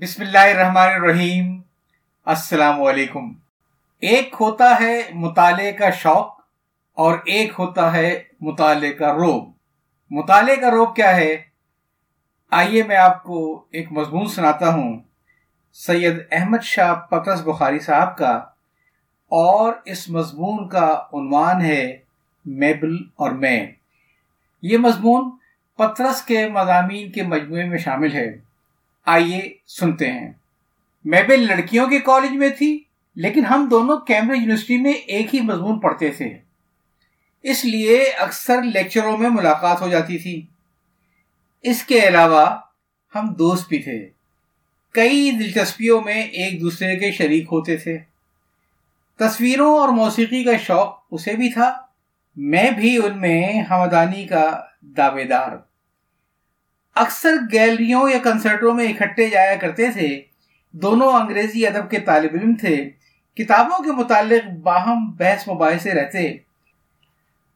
بسم اللہ الرحمن الرحیم۔ السلام علیکم۔ ایک ہوتا ہے مطالعے کا شوق اور ایک ہوتا ہے مطالعے کا روب۔ مطالعے کا روب کیا ہے؟ آئیے میں آپ کو ایک مضمون سناتا ہوں۔ سید احمد شاہ پترس بخاری صاحب کا۔ اور اس مضمون کا عنوان ہے میبل اور میں یہ مضمون پترس کے مضامین کے مجموعے میں شامل ہے۔ آئیے سنتے ہیں۔ میبل لڑکیوں کے کالج میں تھی، لیکن ہم دونوں کیمبرج یونیورسٹی میں ایک ہی مضمون پڑھتے تھے۔ اس لیے اکثر لیکچروں میں ملاقات ہو جاتی تھی۔ اس کے علاوہ ہم دوست بھی تھے۔ کئی دلچسپیوں میں ایک دوسرے کے شریک ہوتے تھے۔ تصویروں اور موسیقی کا شوق اسے بھی تھا۔ میں بھی ان میں ہمدانی کا دعوے دار۔ اکثر گیلریوں یا کنسرٹوں میں اکٹھے جایا کرتے تھے۔ دونوں انگریزی ادب کے طالب علم تھے۔ کتابوں کے متعلق باہم بحث مباحثے رہتے۔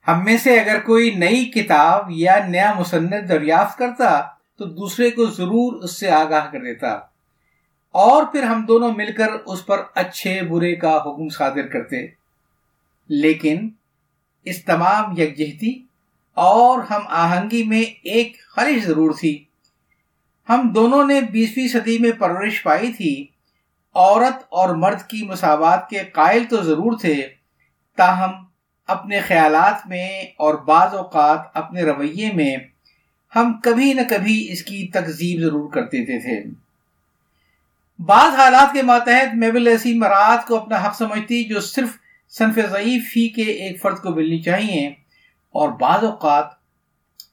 ہم میں سے اگر کوئی نئی کتاب یا نیا مصنف دریافت کرتا تو دوسرے کو ضرور اس سے آگاہ کر دیتا۔ اور پھر ہم دونوں مل کر اس پر اچھے برے کا حکم صادر کرتے۔ لیکن اس تمام یکجہتی اور ہم آہنگی میں ایک خلش ضرور تھی۔ ہم دونوں نے بیسویں صدی میں پرورش پائی تھی۔ عورت اور مرد کی مساوات کے قائل تو ضرور تھے، تاہم اپنے خیالات میں اور بعض اوقات اپنے رویے میں ہم کبھی نہ کبھی اس کی تکذیب ضرور کر دیتے تھے۔ بعض حالات کے ماتحت میبل ایسی مراد کو اپنا حق سمجھتی جو صرف صنف ضعیف ہی کے ایک فرد کو ملنی چاہیے۔ اور بعض اوقات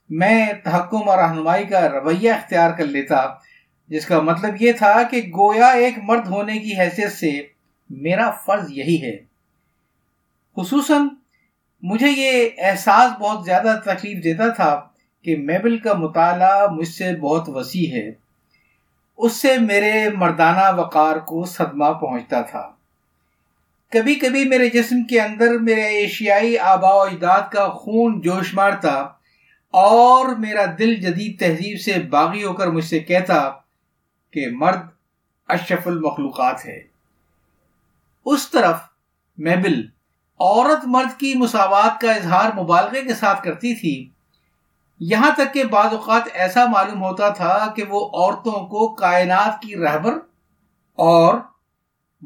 میں تحکم اور رہنمائی کا رویہ اختیار کر لیتا، جس کا مطلب یہ تھا کہ گویا ایک مرد ہونے کی حیثیت سے میرا فرض یہی ہے۔ خصوصاً مجھے یہ احساس بہت زیادہ تکلیف دیتا تھا کہ میبل کا مطالعہ مجھ سے بہت وسیع ہے۔ اس سے میرے مردانہ وقار کو صدمہ پہنچتا تھا۔ کبھی کبھی میرے جسم کے اندر میرے ایشیائی آبا و اجداد کا خون جوش مارتا اور میرا دل جدید تہذیب سے باغی ہو کر مجھ سے کہتا کہ مرد اشرف المخلوقات ہے۔ اس طرف میبل عورت مرد کی مساوات کا اظہار مبالغے کے ساتھ کرتی تھی۔ یہاں تک کہ بعض اوقات ایسا معلوم ہوتا تھا کہ وہ عورتوں کو کائنات کی رہبر اور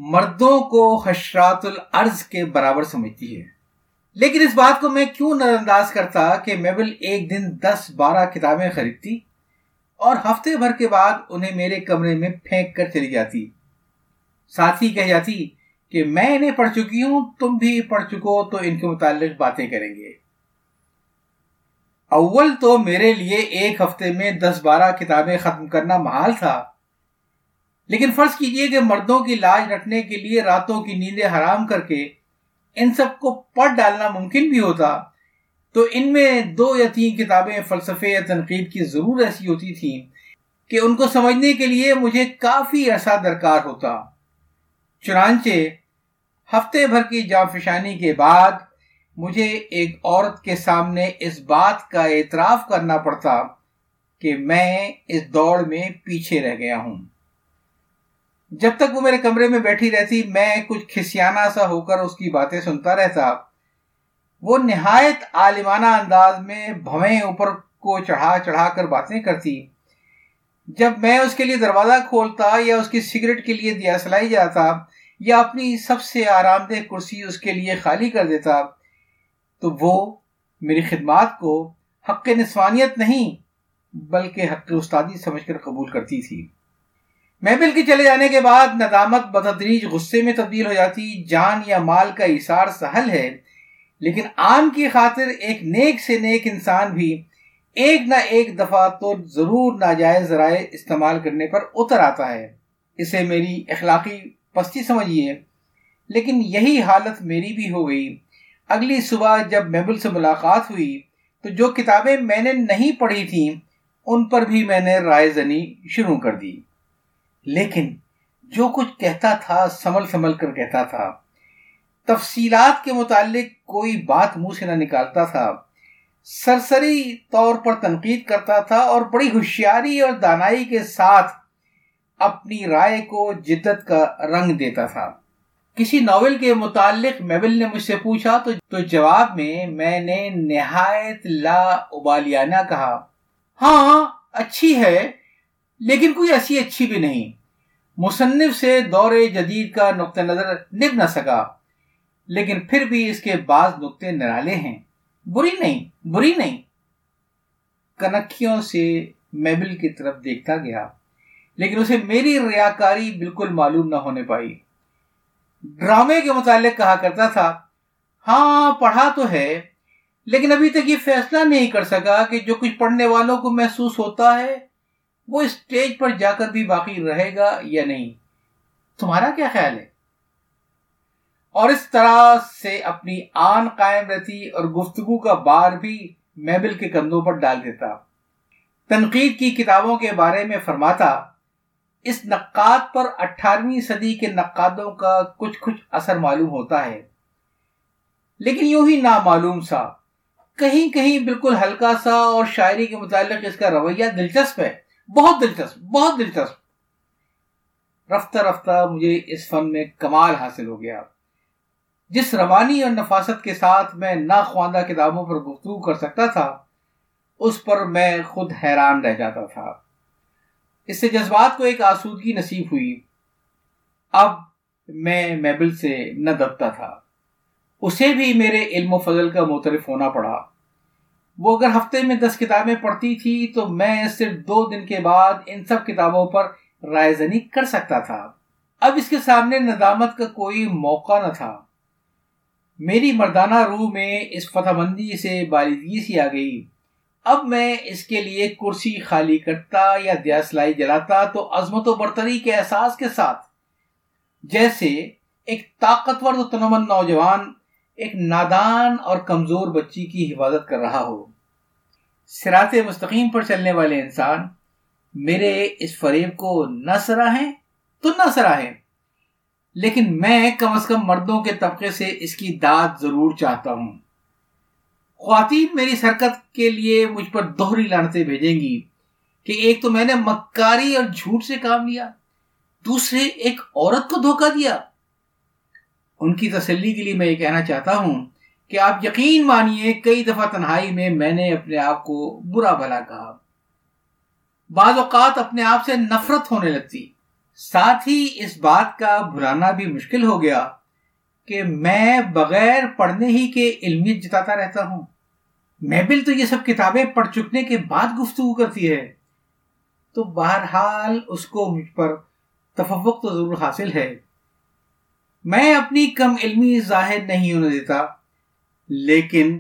مردوں کو حشرات الارض کے برابر سمجھتی ہے۔ لیکن اس بات کو میں کیوں نظر انداز کرتا کہ میبل ایک دن دس بارہ کتابیں خریدتی اور ہفتے بھر کے بعد انہیں میرے کمرے میں پھینک کر چلی جاتی۔ ساتھ ہی کہہ جاتی کہ میں انہیں پڑھ چکی ہوں، تم بھی پڑھ چکو تو ان کے متعلق باتیں کریں گے۔ اول تو میرے لیے ایک ہفتے میں دس بارہ کتابیں ختم کرنا محال تھا۔ لیکن فرض کیجیے کہ مردوں کی لاج رکھنے کے لیے راتوں کی نیندیں حرام کر کے ان سب کو پڑھ ڈالنا ممکن بھی ہوتا، تو ان میں دو یا تین کتابیں فلسفے یا تنقید کی ضرور ایسی ہوتی تھیں کہ ان کو سمجھنے کے لیے مجھے کافی عرصہ درکار ہوتا۔ چنانچہ، ہفتے بھر کی فشانی کے بعد مجھے ایک عورت کے سامنے اس بات کا اعتراف کرنا پڑتا کہ میں اس دوڑ میں پیچھے رہ گیا ہوں۔ جب تک وہ میرے کمرے میں بیٹھی رہتی، میں کچھ کھسیانہ سا ہو کر اس کی باتیں سنتا رہتا۔ وہ نہایت عالمانہ انداز میں بھویں اوپر کو چڑھا چڑھا کر باتیں کرتی۔ جب میں اس کے لیے دروازہ کھولتا یا اس کی سگریٹ کے لیے دیا سلائی جاتا یا اپنی سب سے آرام دہ کرسی اس کے لیے خالی کر دیتا، تو وہ میری خدمات کو حق نسوانیت نہیں، بلکہ حق استادی سمجھ کر قبول کرتی تھی۔ محبل کے چلے جانے کے بعد ندامت بتدریج غصے میں تبدیل ہو جاتی، جان یا مال کا اثار سہل ہے، لیکن آم کی خاطر ایک نیک سے نیک انسان بھی ایک نہ ایک دفعہ تو ضرور ناجائز ذرائع استعمال کرنے پر اتر آتا ہے۔ اسے میری اخلاقی پستی سمجھیے، لیکن یہی حالت میری بھی ہو گئی۔ اگلی صبح جب میبل سے ملاقات ہوئی، تو جو کتابیں میں نے نہیں پڑھی تھیں، ان پر بھی میں نے رائے زنی شروع کر دی۔ لیکن جو کچھ کہتا تھا سمل سمل کر کہتا تھا۔ تفصیلات کے متعلق کوئی بات منہ سے نہ نکالتا تھا۔ سرسری طور پر تنقید کرتا تھا اور بڑی ہوشیاری اور دانائی کے ساتھ اپنی رائے کو جدت کا رنگ دیتا تھا۔ کسی ناول کے متعلق میبل نے مجھ سے پوچھا تو جواب میں میں نے نہایت لا ابالیانہ کہا ہاں اچھی ہے۔ لیکن کوئی ایسی اچھی بھی نہیں۔ مصنف سے دور جدید کا نقطۂ نظر نب نہ سکا، لیکن پھر بھی اس کے بعض نقطے نرالے ہیں۔ بری نہیں بری نہیں۔ کنکھیوں سے میبل کی طرف دیکھتا گیا، لیکن اسے میری ریاکاری بالکل معلوم نہ ہونے پائی۔ ڈرامے کے متعلق کہا کرتا تھا ہاں پڑھا تو ہے، لیکن ابھی تک یہ فیصلہ نہیں کر سکا کہ جو کچھ پڑھنے والوں کو محسوس ہوتا ہے وہ اسٹیج پر جا کر بھی باقی رہے گا یا نہیں؟ تمہارا کیا خیال ہے؟ اور اس طرح سے اپنی آن قائم رہتی اور گفتگو کا بار بھی میبل کے کندھوں پر ڈال دیتا۔ تنقید کی کتابوں کے بارے میں فرماتا، اس نقاد پر اٹھارہویں صدی کے نقادوں کا کچھ کچھ اثر معلوم ہوتا ہے۔ لیکن یوں ہی نامعلوم سا۔ کہیں کہیں بالکل ہلکا سا اور شاعری کے متعلق اس کا رویہ دلچسپ ہے۔ بہت دلچسپ بہت دلچسپ۔ رفتہ رفتہ مجھے اس فن میں کمال حاصل ہو گیا۔ جس روانی اور نفاست کے ساتھ میں ناخواندہ کتابوں پر گفتگو کر سکتا تھا، اس پر میں خود حیران رہ جاتا تھا۔ اس سے جذبات کو ایک آسودگی نصیب ہوئی۔ اب میں میبل سے نہ دبتا تھا۔ اسے بھی میرے علم و فضل کا مترف ہونا پڑا۔ وہ اگر ہفتے میں دس کتابیں پڑھتی تھی تو میں صرف دو دن کے بعد ان سب کتابوں پر رائے زنی کر سکتا تھا۔ اب اس کے سامنے ندامت کا کوئی موقع نہ تھا۔ میری مردانہ روح میں اس فتح مندی سے بالدگی سی آ گئی۔ اب میں اس کے لیے کرسی خالی کرتا یا دیاسلائی جلاتا تو عظمت و برتری کے احساس کے ساتھ۔ جیسے ایک طاقتور و تنمن نوجوان ایک نادان اور کمزور بچی کی حفاظت کر رہا ہو۔ سرات مستقیم پر چلنے والے انسان میرے اس فریب کو نہ سراہیں تو نہ سراہیں، لیکن میں کم از کم مردوں کے طبقے سے اس کی داد ضرور چاہتا ہوں۔ خواتین میری سرکت کے لیے مجھ پر دوہری لانتیں بھیجیں گی کہ ایک تو میں نے مکاری اور جھوٹ سے کام لیا، دوسرے ایک عورت کو دھوکہ دیا۔ ان کی تسلی کے لیے میں یہ کہنا چاہتا ہوں کہ آپ یقین مانیے کئی دفعہ تنہائی میں میں نے اپنے آپ کو برا بھلا کہا۔ بعض اوقات اپنے آپ سے نفرت ہونے لگتی۔ ساتھ ہی اس بات کا بھلانا بھی مشکل ہو گیا کہ میں بغیر پڑھنے ہی کے علمیت جتاتا رہتا ہوں۔ محبل تو یہ سب کتابیں پڑھ چکنے کے بعد گفتگو کرتی ہے۔ تو بہرحال اس کو مجھ پر تفوق تو ضرور حاصل ہے۔ میں اپنی کم علمی ظاہر نہیں ہونے دیتا، لیکن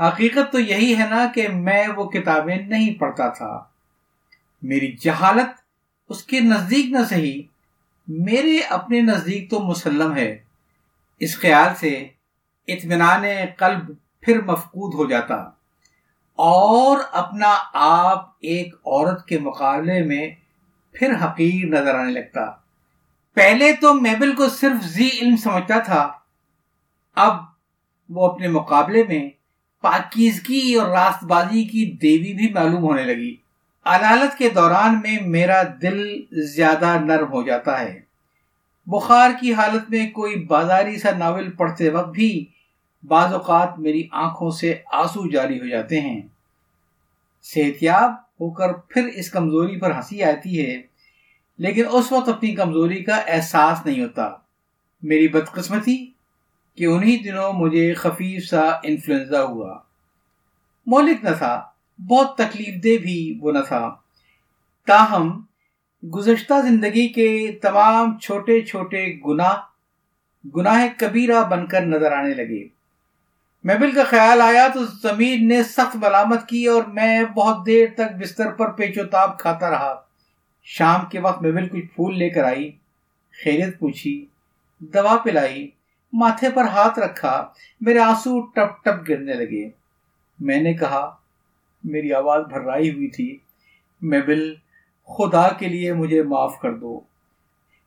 حقیقت تو یہی ہے نا کہ میں وہ کتابیں نہیں پڑھتا تھا۔ میری جہالت اس کے نزدیک نہ صحیح، میرے اپنے نزدیک تو مسلم ہے۔ اس خیال سے اطمینان قلب پھر مفقود ہو جاتا۔ اور اپنا آپ ایک عورت کے مقابلے میں پھر حقیر نظر آنے لگتا۔ پہلے تو میبل کو صرف زی علم سمجھتا تھا، اب وہ اپنے مقابلے میں پاکیزگی اور راست بازی کی دیوی بھی معلوم ہونے لگی۔ عدالت کے دوران میں میرا دل زیادہ نرم ہو جاتا ہے۔ بخار کی حالت میں کوئی بازاری سا ناول پڑھتے وقت بھی بعض اوقات میری آنکھوں سے آنسو جاری ہو جاتے ہیں۔ صحتیاب ہو کر پھر اس کمزوری پر ہنسی آتی ہے۔ لیکن اس وقت اپنی کمزوری کا احساس نہیں ہوتا۔ میری بدقسمتی کہ انہی دنوں مجھے خفیف سا انفلوئنزا ہوا۔ مولک نہ تھا، بہت تکلیف دہ بھی وہ نہ تھا۔ تاہم، گزشتہ زندگی کے تمام چھوٹے چھوٹے گناہ گناہ کبیرہ بن کر نظر آنے لگے۔ محبل کا خیال آیا تو زمین نے سخت ملامت کی اور میں بہت دیر تک بستر پر پیچو تاب کھاتا رہا۔ شام کے وقت محبل کچھ پھول لے کر آئی، خیریت پوچھی، دوا پلائی، ماتھے پر ہاتھ رکھا، میرے آنسو ٹپ ٹپ گرنے لگے۔ میں نے کہا، میری آواز بھرائی ہوئی تھی محبل خدا کے لیے مجھے معاف کر دو۔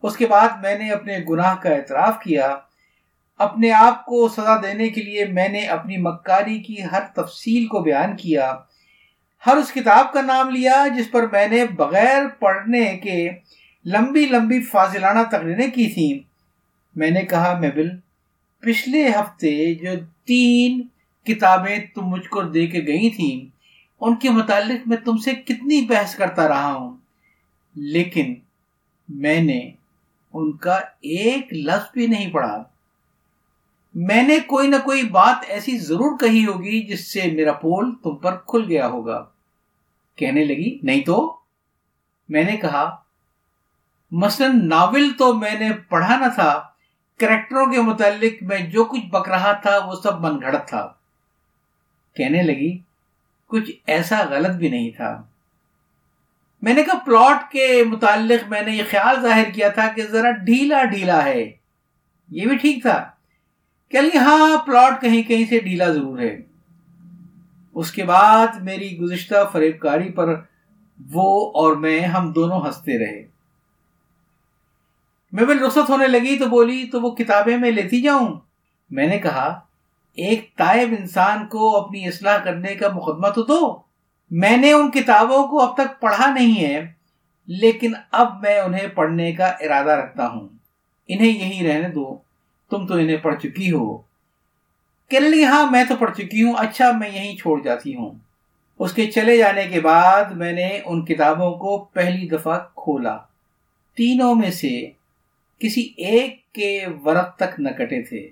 اس کے بعد میں نے اپنے گناہ کا اعتراف کیا۔ اپنے آپ کو سزا دینے کے لیے میں نے اپنی مکاری کی ہر تفصیل کو بیان کیا۔ ہر اس کتاب کا نام لیا جس پر میں نے بغیر پڑھنے کے لمبی لمبی فاضلانہ تقریریں کی تھیں۔ میں نے کہا میبل پچھلے ہفتے جو تین کتابیں تم مجھ کو دے کے گئی تھیں، ان کے متعلق میں تم سے کتنی بحث کرتا رہا ہوں۔ لیکن میں نے ان کا ایک لفظ بھی نہیں پڑھا۔ میں نے کوئی نہ کوئی بات ایسی ضرور کہی ہوگی جس سے میرا پول تم پر کھل گیا ہوگا۔ کہنے لگی، نہیں تو؟ میں نے کہا، مثلا ناول تو میں نے پڑھا نہ تھا، کریکٹروں کے متعلق میں جو کچھ بک رہا تھا وہ سب من گھڑت تھا۔ کہنے لگی، کچھ ایسا غلط بھی نہیں تھا۔ میں نے کہا، پلاٹ کے متعلق میں نے یہ خیال ظاہر کیا تھا کہ ذرا ڈھیلا ڈھیلا ہے۔ یہ بھی ٹھیک تھا۔ کہ ہاں پلاٹ کہیں کہیں سے ڈھیلا ضرور ہے۔ اس کے بعد میری گزشتہ فریب کاری پر وہ اور میں ہم دونوں ہنستے رہے۔ میں بھی رخصت ہونے لگی تو بولی، تو وہ کتابیں میں لیتی جاؤں؟ میں نے کہا، ایک تائب انسان کو اپنی اصلاح کرنے کا مقدمہ تو دو۔ میں نے ان کتابوں کو اب تک پڑھا نہیں ہے، لیکن اب میں انہیں پڑھنے کا ارادہ رکھتا ہوں۔ انہیں یہی رہنے دو، تم تو انہیں پڑھ چکی ہو۔ کہ ہاں میں تو پڑھ چکی ہوں اچھا میں یہیں چھوڑ جاتی ہوں۔ اس کے چلے جانے کے بعد میں نے ان کتابوں کو پہلی دفعہ کھولا۔ تینوں میں سے کسی ایک کے ورق تک نہ کٹے تھے۔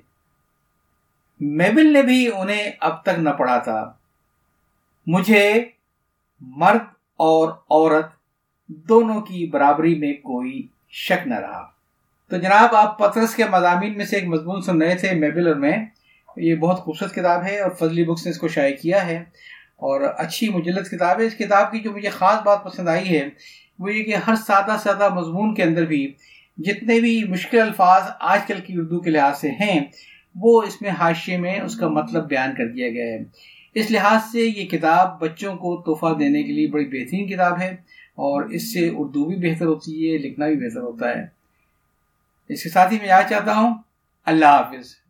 میبل نے بھی انہیں اب تک نہ پڑھا تھا۔ مجھے مرد اور عورت دونوں کی برابری میں کوئی شک نہ رہا۔ تو جناب، آپ پترس کے مضامین میں سے ایک مضمون سن رہے تھے، میبل اور میں۔ یہ بہت خوبصورت کتاب ہے اور فضلی بکس نے اس کو شائع کیا ہے اور اچھی مجلت کتاب ہے۔ اس کتاب کی جو مجھے خاص بات پسند آئی ہے وہ یہ کہ ہر سادہ سادہ مضمون کے اندر بھی جتنے بھی مشکل الفاظ آج کل کی اردو کے لحاظ سے ہیں، وہ اس میں حاشے میں اس کا مطلب بیان کر دیا گیا ہے۔ اس لحاظ سے یہ کتاب بچوں کو تحفہ دینے کے لیے بڑی بہترین کتاب ہے اور اس سے اردو بھی بہتر ہوتی ہے، لکھنا بھی بہتر ہوتا ہے۔ اس کے ساتھ ہی میں یاد چاہتا ہوں، اللہ حافظ۔